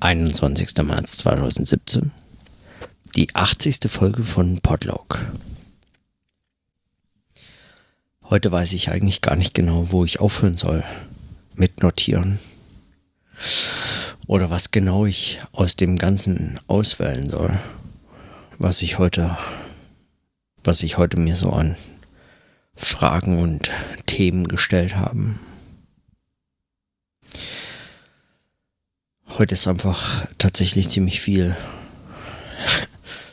21. März 2017. Die 80. Folge von Podlog. Heute weiß ich eigentlich gar nicht genau, wo ich aufhören soll mit Notieren. Oder was genau ich aus dem Ganzen auswählen soll. Was ich heute, was ich heute mir so an Fragen und Themen gestellt haben. Heute ist einfach tatsächlich ziemlich viel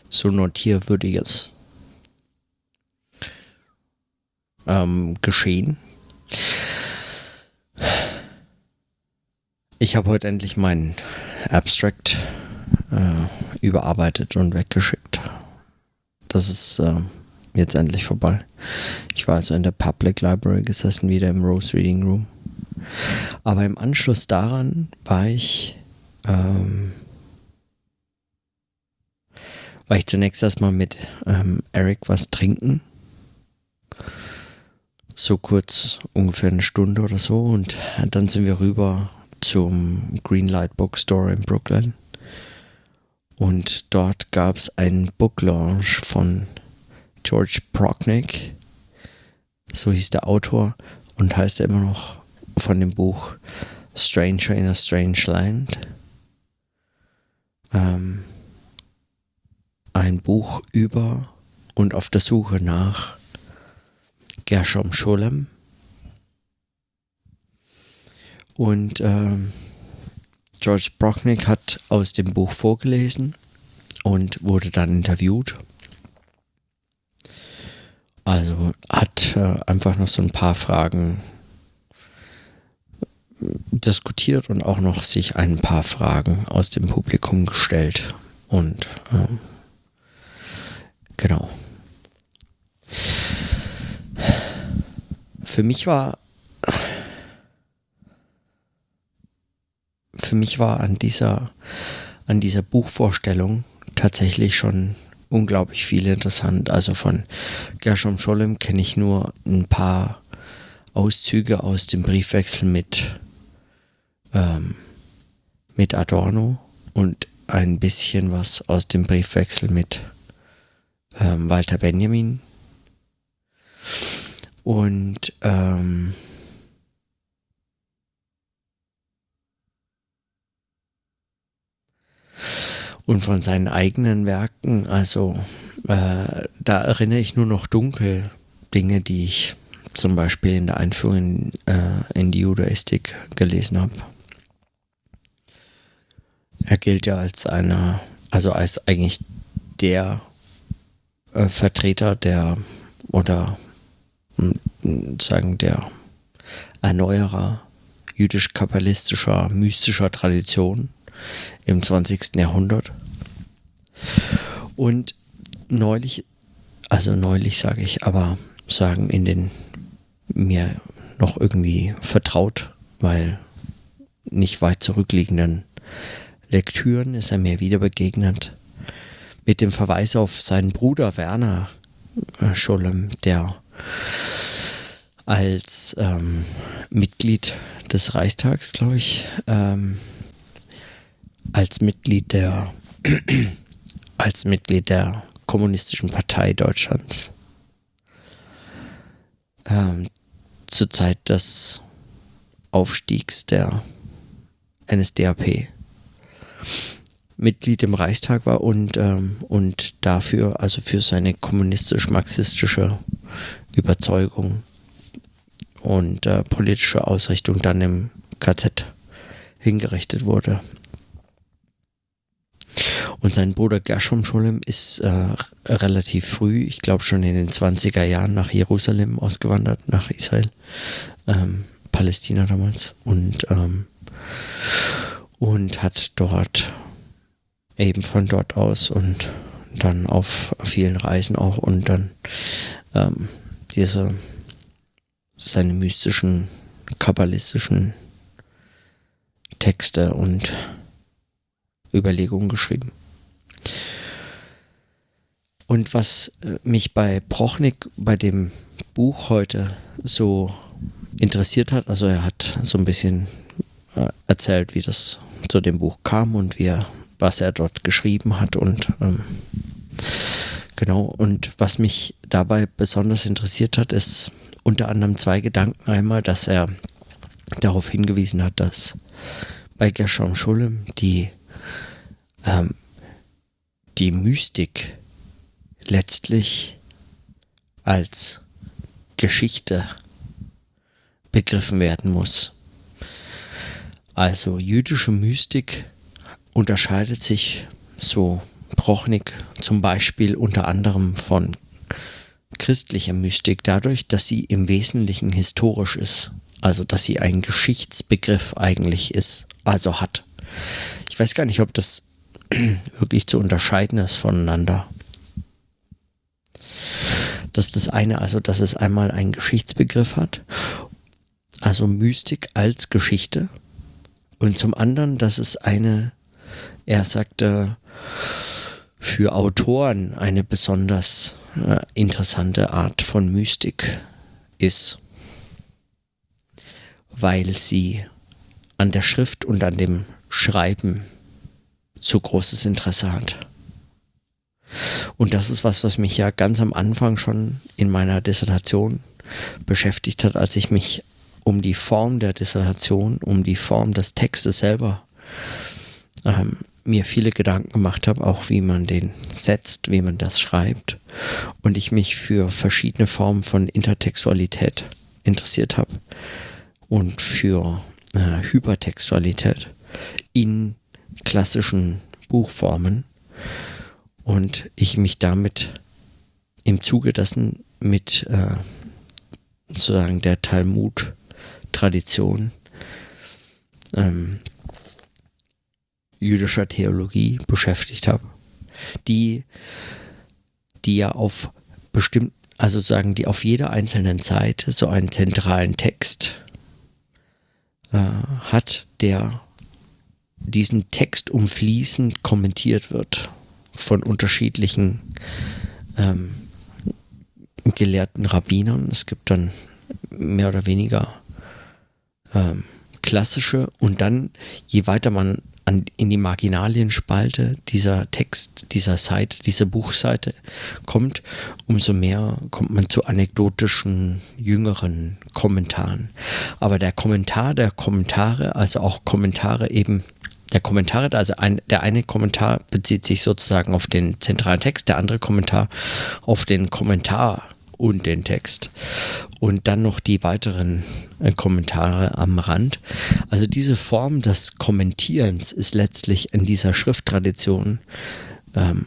so notierwürdiges ähm, geschehen. Ich habe heute endlich meinen Abstract äh, überarbeitet und weggeschickt. Das ist äh, jetzt endlich vorbei. Ich war also in der Public Library gesessen, wieder im Rose Reading Room. Aber im Anschluss daran war ich ähm, war ich zunächst erstmal mit ähm, Eric was trinken. So kurz, ungefähr eine Stunde oder so. Und dann sind wir rüber zum Greenlight Bookstore in Brooklyn. Und dort gab es einen Book Launch von George Prochnick. So hieß der Autor und heißt er immer noch von dem Buch Stranger in a Strange Land ähm, ein Buch über und auf der Suche nach Gershom Scholem. Und ähm, George Brocknick hat aus dem Buch vorgelesen und wurde dann interviewt. Also hat äh, einfach noch so ein paar Fragen diskutiert und auch noch sich ein paar Fragen aus dem Publikum gestellt. Und ähm, genau. Für mich war für mich war an dieser an dieser Buchvorstellung tatsächlich schon unglaublich viel interessant. Also von Gershom Scholem kenne ich nur ein paar Auszüge aus dem Briefwechsel mit ähm, mit Adorno und ein bisschen was aus dem Briefwechsel mit ähm, Walter Benjamin. Und ähm, und von seinen eigenen Werken, also äh, da erinnere ich nur noch dunkel Dinge, die ich zum Beispiel in der Einführung in, äh, in die Judaistik gelesen habe. Er gilt ja als einer, also als eigentlich der äh, Vertreter der oder sagen der Erneuerer jüdisch-kabbalistischer, mystischer Tradition im 20. Jahrhundert. Und neulich, also neulich sage ich, aber sagen in den mir noch irgendwie vertraut, weil nicht weit zurückliegenden Lektüren ist er mir wieder begegnet. Mit dem Verweis auf seinen Bruder Werner äh, Scholem, der als ähm, Mitglied des Reichstags, glaube ich, ähm, als Mitglied der als Mitglied der Kommunistischen Partei Deutschlands ähm, zur Zeit des Aufstiegs der NSDAP Mitglied im Reichstag war und, ähm, und dafür, also für seine kommunistisch-marxistische Überzeugung und äh, politische Ausrichtung dann im KZ hingerichtet wurde. Und sein Bruder Gershom Scholem ist äh, relativ früh, ich glaube schon in den 20er Jahren nach Jerusalem ausgewandert, nach Israel, ähm, Palästina damals. Und ähm, und hat dort eben von dort aus und dann auf vielen Reisen auch und dann ähm, diese seine mystischen, kabbalistischen Texte und Überlegungen geschrieben. Und was äh, mich bei Prochnik, bei dem Buch heute so interessiert hat, also er hat so ein bisschen äh, erzählt, wie das zu dem Buch kam und wie er, was er dort geschrieben hat und ähm, genau. Und was mich dabei besonders interessiert hat, ist unter anderem zwei Gedanken. Einmal, dass er darauf hingewiesen hat, dass bei Gershom Scholem die, ähm, die Mystik letztlich als Geschichte begriffen werden muss. Also jüdische Mystik unterscheidet sich so Prochnik zum Beispiel unter anderem von christlicher Mystik dadurch, dass sie im Wesentlichen historisch ist. Also dass sie ein Geschichtsbegriff eigentlich ist, also hat. Ich weiß gar nicht, ob das wirklich zu unterscheiden ist voneinander. Das ist das eine, also dass es einmal einen Geschichtsbegriff hat, also Mystik als Geschichte. Und zum anderen, dass es eine, er sagte, für Autoren eine besonders äh, interessante Art von Mystik ist, weil sie an der Schrift und an dem Schreiben so großes Interesse hat. Und das ist was, was mich ja ganz am Anfang schon in meiner Dissertation beschäftigt hat, als ich mich um die Form der Dissertation, um die Form des Textes selber ähm, mir viele Gedanken gemacht habe, auch wie man den setzt, wie man das schreibt. Und ich mich für verschiedene Formen von Intertextualität interessiert habe und für äh, Hypertextualität in klassischen Buchformen und ich mich damit im Zuge dessen mit äh, sozusagen der Talmud-Tradition ähm, jüdischer Theologie beschäftigt habe, die, die ja auf bestimmt, also sagen, die auf jeder einzelnen Seite so einen zentralen Text äh, hat, der diesen Text umfließend kommentiert wird von unterschiedlichen ähm, gelehrten Rabbinern. Es gibt dann mehr oder weniger ähm, klassische und dann, je weiter man an, in die Marginalienspalte dieser Text, dieser Seite, dieser Buchseite kommt, umso mehr kommt man zu anekdotischen, jüngeren Kommentaren. Aber der Kommentar der Kommentare, also auch Kommentare eben der Kommentare, also ein, der eine Kommentar bezieht sich sozusagen auf den zentralen Text, der andere Kommentar auf den Kommentar und den Text. Und dann noch die weiteren äh, Kommentare am Rand. Also diese Form des Kommentierens ist letztlich in dieser Schrifttradition ähm,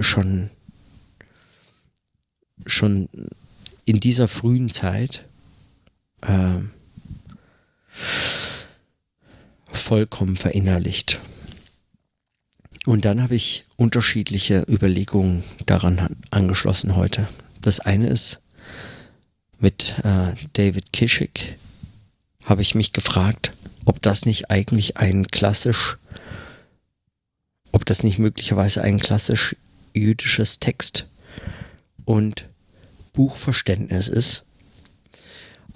schon, schon in dieser frühen Zeit äh, vollkommen verinnerlicht. Und dann habe ich unterschiedliche Überlegungen daran angeschlossen heute. Das eine ist, mit äh, David Kishik habe ich mich gefragt, ob das nicht eigentlich ein klassisch, ob das nicht möglicherweise ein klassisch jüdisches Text und Buchverständnis ist,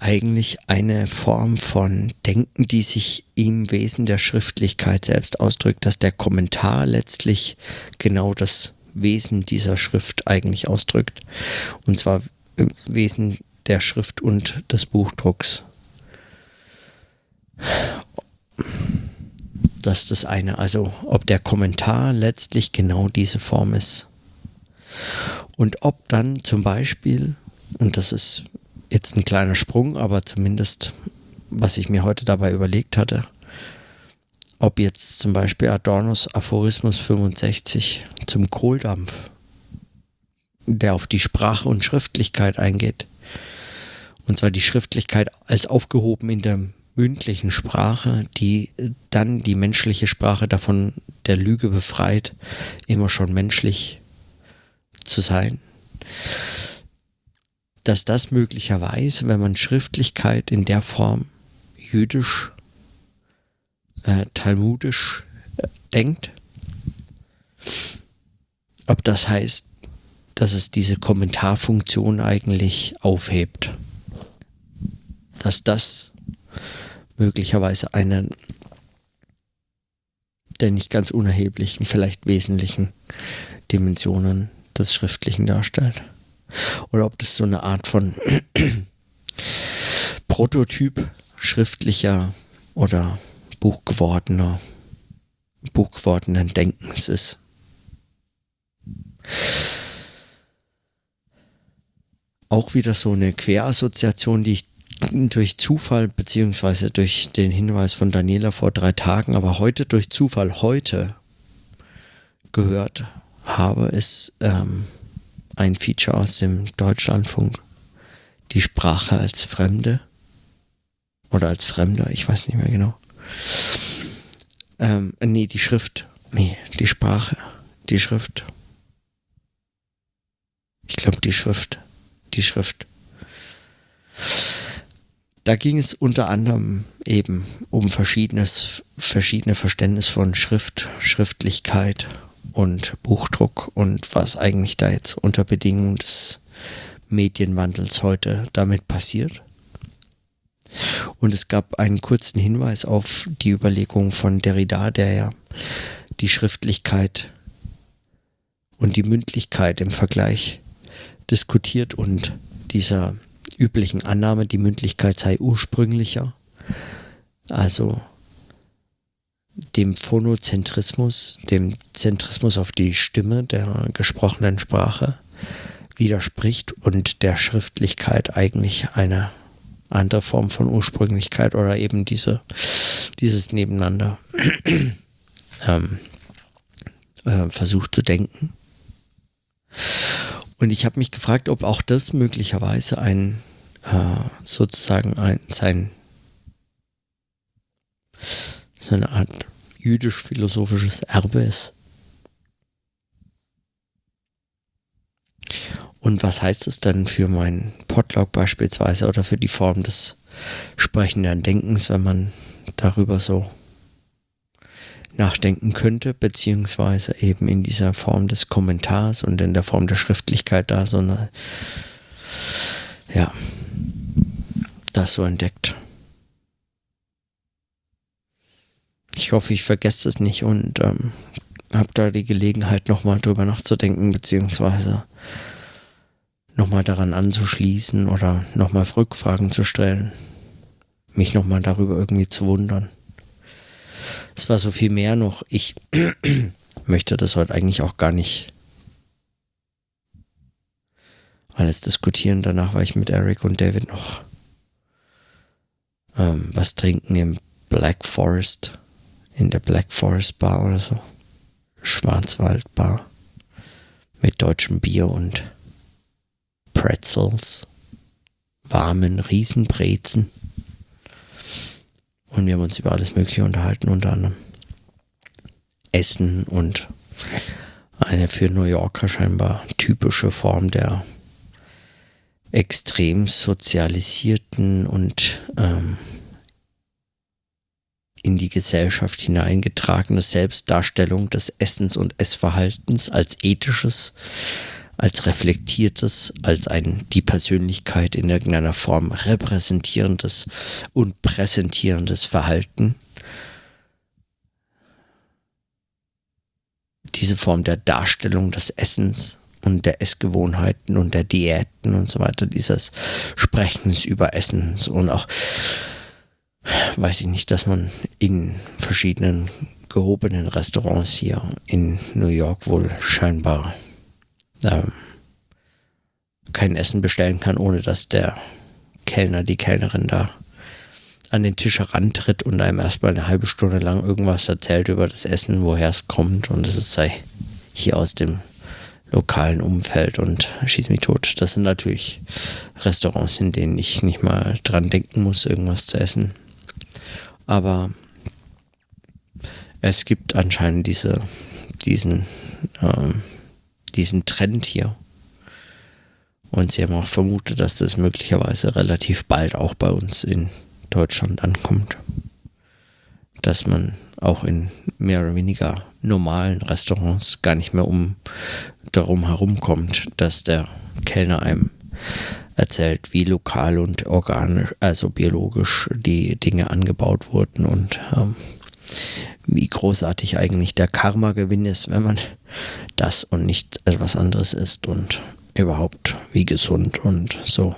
eigentlich eine Form von Denken, die sich im Wesen der Schriftlichkeit selbst ausdrückt, dass der Kommentar letztlich genau das Wesen dieser Schrift eigentlich ausdrückt. Und zwar im Wesen der Schrift und des Buchdrucks. Das ist das eine. Also ob der Kommentar letztlich genau diese Form ist. Und ob dann zum Beispiel, und das ist jetzt ein kleiner Sprung, aber zumindest, was ich mir heute dabei überlegt hatte, ob jetzt zum Beispiel Adornos Aphorismus 65 zum Kohldampf, der auf die Sprache und Schriftlichkeit eingeht, und zwar die Schriftlichkeit als aufgehoben in der mündlichen Sprache, die dann die menschliche Sprache davon der Lüge befreit, immer schon menschlich zu sein dass das möglicherweise, wenn man Schriftlichkeit in der Form jüdisch, äh, talmudisch äh, denkt, ob das heißt, dass es diese Kommentarfunktion eigentlich aufhebt. Dass das möglicherweise eine der nicht ganz unerheblichen, vielleicht wesentlichen Dimensionen des Schriftlichen darstellt. Oder ob das so eine Art von Prototyp schriftlicher oder buchgewordener, buchgewordenen Denkens ist. Auch wieder so eine Querassoziation, die ich durch Zufall, beziehungsweise durch den Hinweis von Daniela vor drei Tagen, aber heute durch Zufall heute gehört habe, ist ähm, ein Feature aus dem Deutschlandfunk. Die Sprache als Fremde. Oder als Fremder, ich weiß nicht mehr genau. Ähm, nee, die Schrift. Nee, die Sprache. Die Schrift. Ich glaube, die Schrift. Die Schrift. Da ging es unter anderem eben um verschiedenes, verschiedene Verständnis von Schrift, Schriftlichkeit und Buchdruck und was eigentlich da jetzt unter Bedingungen des Medienwandels heute damit passiert. Und es gab einen kurzen Hinweis auf die Überlegung von Derrida, der ja die Schriftlichkeit und die Mündlichkeit im Vergleich diskutiert und dieser üblichen Annahme, die Mündlichkeit sei ursprünglicher, also dem Phonozentrismus, dem Zentrismus auf die Stimme der gesprochenen Sprache widerspricht und der Schriftlichkeit eigentlich eine andere Form von Ursprünglichkeit oder eben diese, dieses Nebeneinander ähm, äh, versucht zu denken. Und ich habe mich gefragt, ob auch das möglicherweise ein äh, sozusagen ein, sein, so eine Art jüdisch-philosophisches Erbe ist. Und was heißt es dann für meinen Podlog beispielsweise oder für die Form des sprechenden Denkens, wenn man darüber so nachdenken könnte, beziehungsweise eben in dieser Form des Kommentars und in der Form der Schriftlichkeit da, sondern ja, das so entdeckt. Ich hoffe, ich vergesse es nicht und ähm, habe da die Gelegenheit, nochmal drüber nachzudenken, beziehungsweise nochmal daran anzuschließen oder nochmal Rückfragen zu stellen. Mich nochmal darüber irgendwie zu wundern. Es war so viel mehr noch. Ich möchte das heute eigentlich auch gar nicht alles diskutieren. Danach war ich mit Eric und David noch ähm, was trinken im Black Forest, in der Black Forest Bar oder so. Schwarzwald Bar. Mit deutschem Bier und Pretzels. Warmen Riesenbrezen. Und wir haben uns über alles Mögliche unterhalten, unter anderem Essen und eine für New Yorker scheinbar typische Form der extrem sozialisierten und ähm, in die Gesellschaft hineingetragene Selbstdarstellung des Essens und Essverhaltens als ethisches, als reflektiertes, als ein die Persönlichkeit in irgendeiner Form repräsentierendes und präsentierendes Verhalten. Diese Form der Darstellung des Essens und der Essgewohnheiten und der Diäten und so weiter, dieses Sprechens über Essens und auch, weiß ich nicht, dass man in verschiedenen gehobenen Restaurants hier in New York wohl scheinbar ähm, kein Essen bestellen kann, ohne dass der Kellner, die Kellnerin da an den Tisch herantritt und einem erstmal eine halbe Stunde lang irgendwas erzählt über das Essen, woher es kommt und es sei hier aus dem lokalen Umfeld und schieß mich tot. Das sind natürlich Restaurants, in denen ich nicht mal dran denken muss, irgendwas zu essen. Aber es gibt anscheinend diese, diesen, ähm, diesen Trend hier. Und sie haben auch vermutet, dass das möglicherweise relativ bald auch bei uns in Deutschland ankommt. Dass man auch in mehr oder weniger normalen Restaurants gar nicht mehr um darum herumkommt, dass der Kellner einem erzählt, wie lokal und organisch, also biologisch die Dinge angebaut wurden und ähm, wie großartig eigentlich der Karma-Gewinn ist, wenn man das und nicht etwas anderes ist und überhaupt wie gesund und so.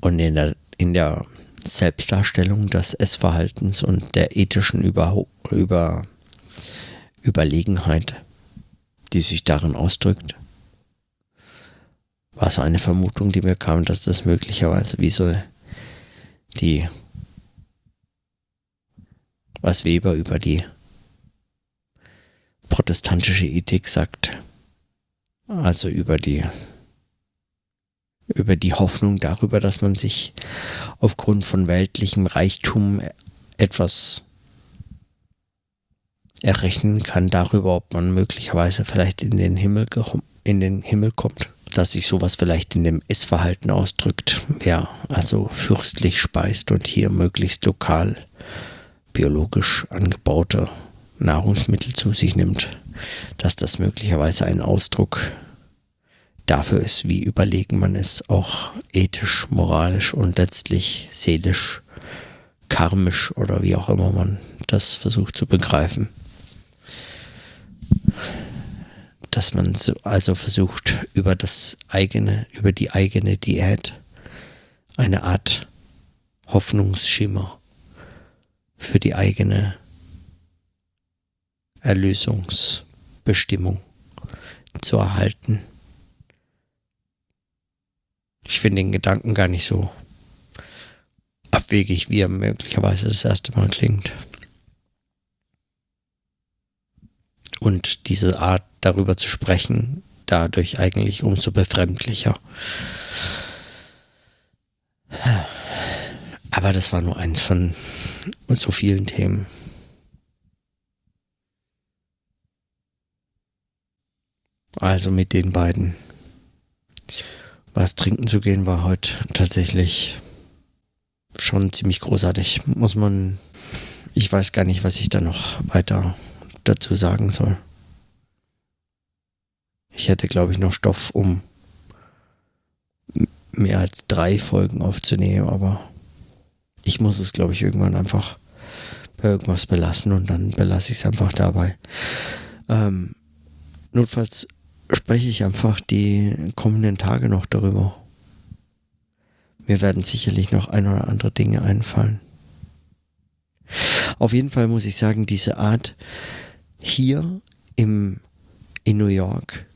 Und in der, in der Selbstdarstellung des Essverhaltens und der ethischen Über, Über, Überlegenheit, die sich darin ausdrückt, war so eine Vermutung, die mir kam, dass das möglicherweise wie so die, was Weber über die protestantische Ethik sagt, also über die über die Hoffnung darüber, dass man sich aufgrund von weltlichem Reichtum etwas errechnen kann darüber, ob man möglicherweise vielleicht in den Himmel in den Himmel kommt, dass sich sowas vielleicht in dem Essverhalten ausdrückt, wer also fürstlich speist und hier möglichst lokal biologisch angebaute Nahrungsmittel zu sich nimmt, dass das möglicherweise ein Ausdruck dafür ist, wie überlegen man es auch ethisch, moralisch und letztlich seelisch, karmisch oder wie auch immer man das versucht zu begreifen. Dass man also versucht, über das eigene, über die eigene Diät eine Art Hoffnungsschimmer für die eigene Erlösungsbestimmung zu erhalten. Ich finde den Gedanken gar nicht so abwegig, wie er möglicherweise das erste Mal klingt. Und diese Art darüber zu sprechen, dadurch eigentlich umso befremdlicher. Aber das war nur eins von so vielen Themen. Also mit den beiden was trinken zu gehen war heute tatsächlich schon ziemlich großartig. Muss man, ich weiß gar nicht, was ich da noch weiter dazu sagen soll. Ich hätte, glaube ich, noch Stoff, um mehr als drei Folgen aufzunehmen, aber ich muss es, glaube ich, irgendwann einfach bei irgendwas belassen und dann belasse ich es einfach dabei. Ähm, notfalls spreche ich einfach die kommenden Tage noch darüber. Mir werden sicherlich noch ein oder andere Dinge einfallen. Auf jeden Fall muss ich sagen, diese Art hier im, in New York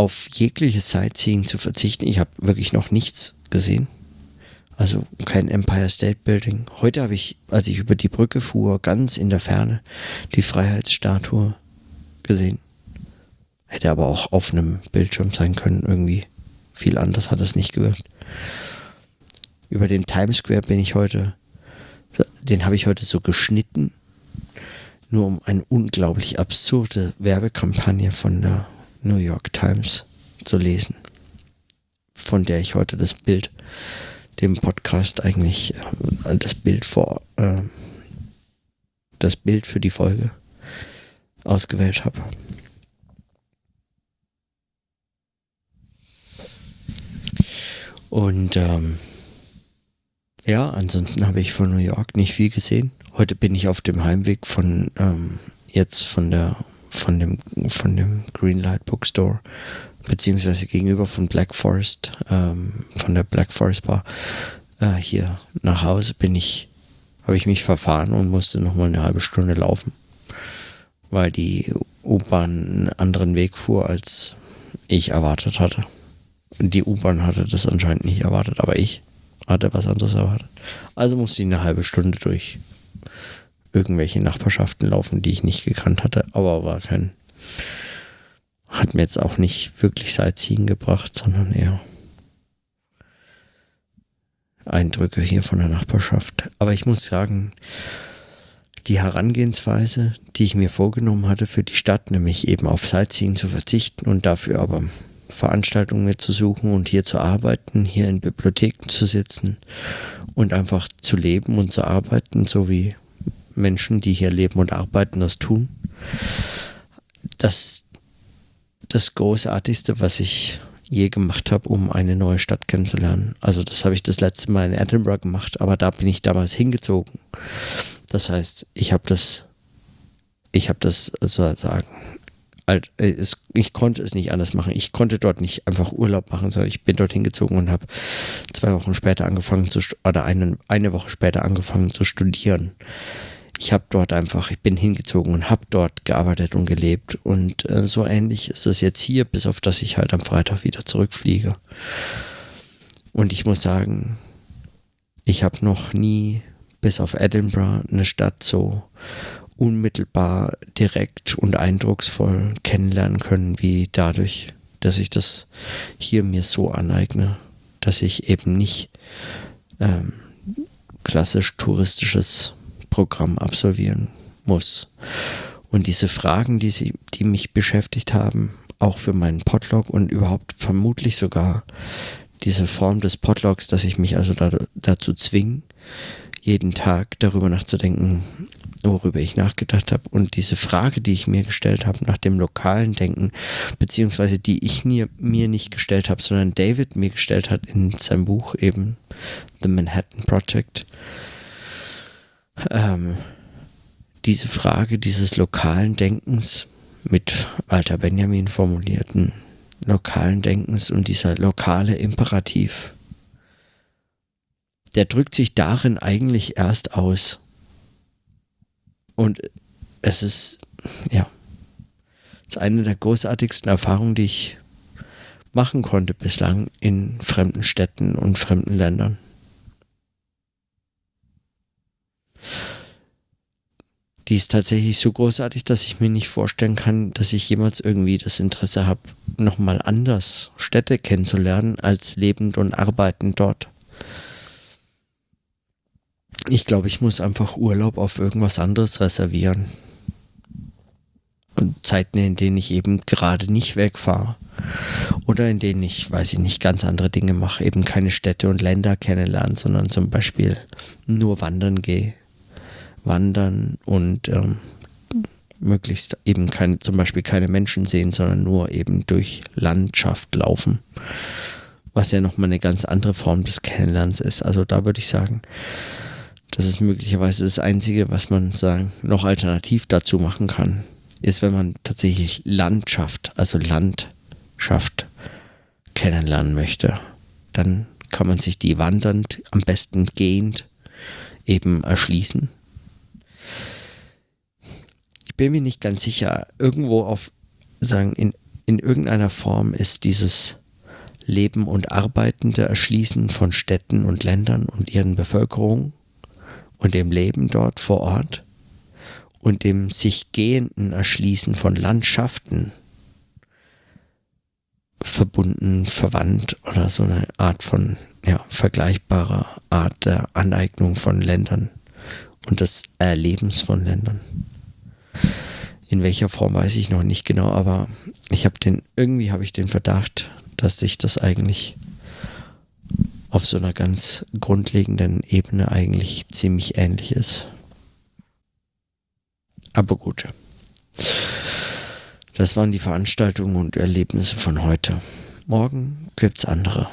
auf jegliches Sightseeing zu verzichten. Ich habe wirklich noch nichts gesehen. Also kein Empire State Building. Heute habe ich, als ich über die Brücke fuhr, ganz in der Ferne die Freiheitsstatue gesehen. Hätte aber auch auf einem Bildschirm sein können, irgendwie. Viel anders hat es nicht gewirkt. Über den Times Square bin ich heute, den habe ich heute so geschnitten, nur um eine unglaublich absurde Werbekampagne von der New York Times zu lesen, von der ich heute das Bild, dem Podcast eigentlich äh, das Bild vor, äh, das Bild für die Folge ausgewählt habe. Und ähm, ja, ansonsten habe ich von New York nicht viel gesehen. Heute bin ich auf dem Heimweg von ähm, jetzt von der von dem von dem Greenlight Bookstore beziehungsweise gegenüber von Black Forest ähm, von der Black Forest Bar äh, hier nach Hause bin ich habe ich mich verfahren und musste noch mal eine halbe Stunde laufen, weil die U-Bahn einen anderen Weg fuhr als ich erwartet hatte. Die U-Bahn hatte das anscheinend nicht erwartet, aber ich hatte was anderes erwartet. Also musste ich eine halbe Stunde durch irgendwelche Nachbarschaften laufen, die ich nicht gekannt hatte, aber war kein, hat mir jetzt auch nicht wirklich Sightseeing gebracht, sondern eher Eindrücke hier von der Nachbarschaft. Aber ich muss sagen, die Herangehensweise, die ich mir vorgenommen hatte für die Stadt, nämlich eben auf Sightseeing zu verzichten und dafür aber Veranstaltungen zu suchen und hier zu arbeiten, hier in Bibliotheken zu sitzen und einfach zu leben und zu arbeiten, so wie Menschen, die hier leben und arbeiten, das tun. Das das Großartigste, was ich je gemacht habe, um eine neue Stadt kennenzulernen. Also das habe ich das letzte Mal in Edinburgh gemacht, aber da bin ich damals hingezogen. Das heißt, ich habe das, ich habe das sozusagen, es, ich konnte es nicht anders machen. Ich konnte dort nicht einfach Urlaub machen, sondern ich bin dort hingezogen und habe zwei Wochen später angefangen zu, oder eine, eine Woche später angefangen zu studieren ich habe dort einfach, ich bin hingezogen und habe dort gearbeitet und gelebt. Und äh, so ähnlich ist es jetzt hier, bis auf dass ich halt am Freitag wieder zurückfliege. Und ich muss sagen, ich habe noch nie bis auf Edinburgh eine Stadt so unmittelbar direkt und eindrucksvoll kennenlernen können, wie dadurch, dass ich das hier mir so aneigne, dass ich eben nicht ähm, klassisch touristisches Programm absolvieren muss. Und diese Fragen, die, sie, die mich beschäftigt haben, auch für meinen Podlog und überhaupt vermutlich sogar diese Form des Podlogs, dass ich mich also da, dazu zwinge, jeden Tag darüber nachzudenken, worüber ich nachgedacht habe. Und diese Frage, die ich mir gestellt habe nach dem lokalen Denken, beziehungsweise die ich mir, mir nicht gestellt habe, sondern David mir gestellt hat in seinem Buch eben The Manhattan Project, ähm, diese Frage dieses lokalen Denkens mit Walter Benjamin formulierten lokalen Denkens und dieser lokale Imperativ, der drückt sich darin eigentlich erst aus. Und es ist, ja, es ist eine der großartigsten Erfahrungen, die ich machen konnte bislang in fremden Städten und fremden Ländern. Die ist tatsächlich so großartig, dass ich mir nicht vorstellen kann, dass ich jemals irgendwie das Interesse habe, nochmal anders Städte kennenzulernen, als lebend und arbeitend dort. Ich glaube, ich muss einfach Urlaub auf irgendwas anderes reservieren. Und Zeiten, in denen ich eben gerade nicht wegfahre. Oder in denen ich, weiß ich nicht, ganz andere Dinge mache. Eben keine Städte und Länder kennenlernen, sondern zum Beispiel nur wandern gehe wandern und ähm, möglichst eben keine, zum Beispiel keine Menschen sehen, sondern nur eben durch Landschaft laufen. Was ja nochmal eine ganz andere Form des Kennenlernens ist. Also da würde ich sagen, das ist möglicherweise das Einzige, was man sagen, noch alternativ dazu machen kann, ist, wenn man tatsächlich Landschaft, also Landschaft kennenlernen möchte. Dann kann man sich die wandernd, am besten gehend eben erschließen bin mir nicht ganz sicher. Irgendwo auf, sagen, in, in irgendeiner Form ist dieses Leben und arbeitende Erschließen von Städten und Ländern und ihren Bevölkerungen und dem Leben dort vor Ort und dem sich gehenden Erschließen von Landschaften verbunden, verwandt oder so eine Art von ja, vergleichbarer Art der Aneignung von Ländern und des Erlebens von Ländern. In welcher Form weiß ich noch nicht genau, aber ich habe den, irgendwie habe ich den Verdacht, dass sich das eigentlich auf so einer ganz grundlegenden Ebene eigentlich ziemlich ähnlich ist. Aber gut. Das waren die Veranstaltungen und Erlebnisse von heute. Morgen gibt's andere.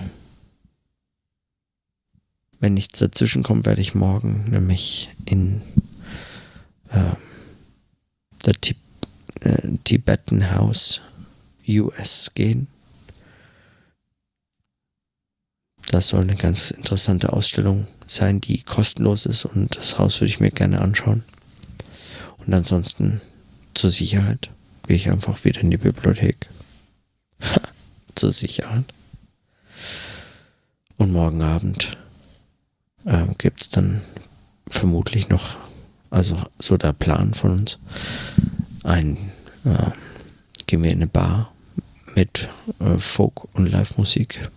Wenn nichts dazwischen kommt, werde ich morgen nämlich in äh, der Tip äh, Tibetan House US gehen. Das soll eine ganz interessante Ausstellung sein, die kostenlos ist und das Haus würde ich mir gerne anschauen. Und ansonsten zur Sicherheit gehe ich einfach wieder in die Bibliothek. zur Sicherheit. Und morgen Abend ähm, gibt es dann vermutlich noch, also so der Plan von uns, ein, äh, gehen wir in eine Bar mit äh, Folk- und Live-Musik.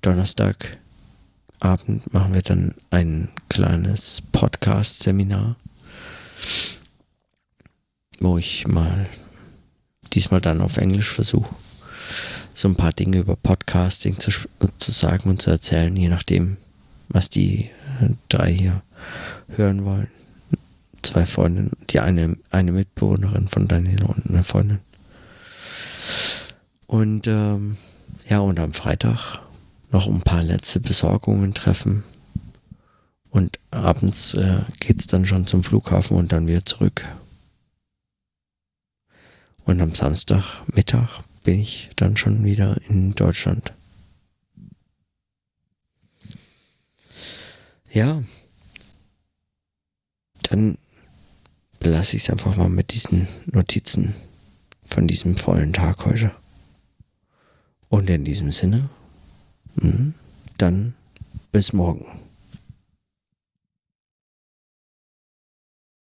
Donnerstagabend machen wir dann ein kleines Podcast-Seminar, wo ich mal diesmal dann auf Englisch versuche, so ein paar Dinge über Podcasting zu, zu sagen und zu erzählen, je nachdem, was die äh, drei hier hören wollen zwei Freundinnen, die eine, eine Mitbewohnerin von Daniela und eine Freundin. Und ähm, ja, und am Freitag noch ein paar letzte Besorgungen treffen. Und abends äh, geht es dann schon zum Flughafen und dann wieder zurück. Und am Samstagmittag bin ich dann schon wieder in Deutschland. Ja, dann belasse ich es einfach mal mit diesen Notizen von diesem vollen Tag heute. Und in diesem Sinne, hm, dann bis morgen.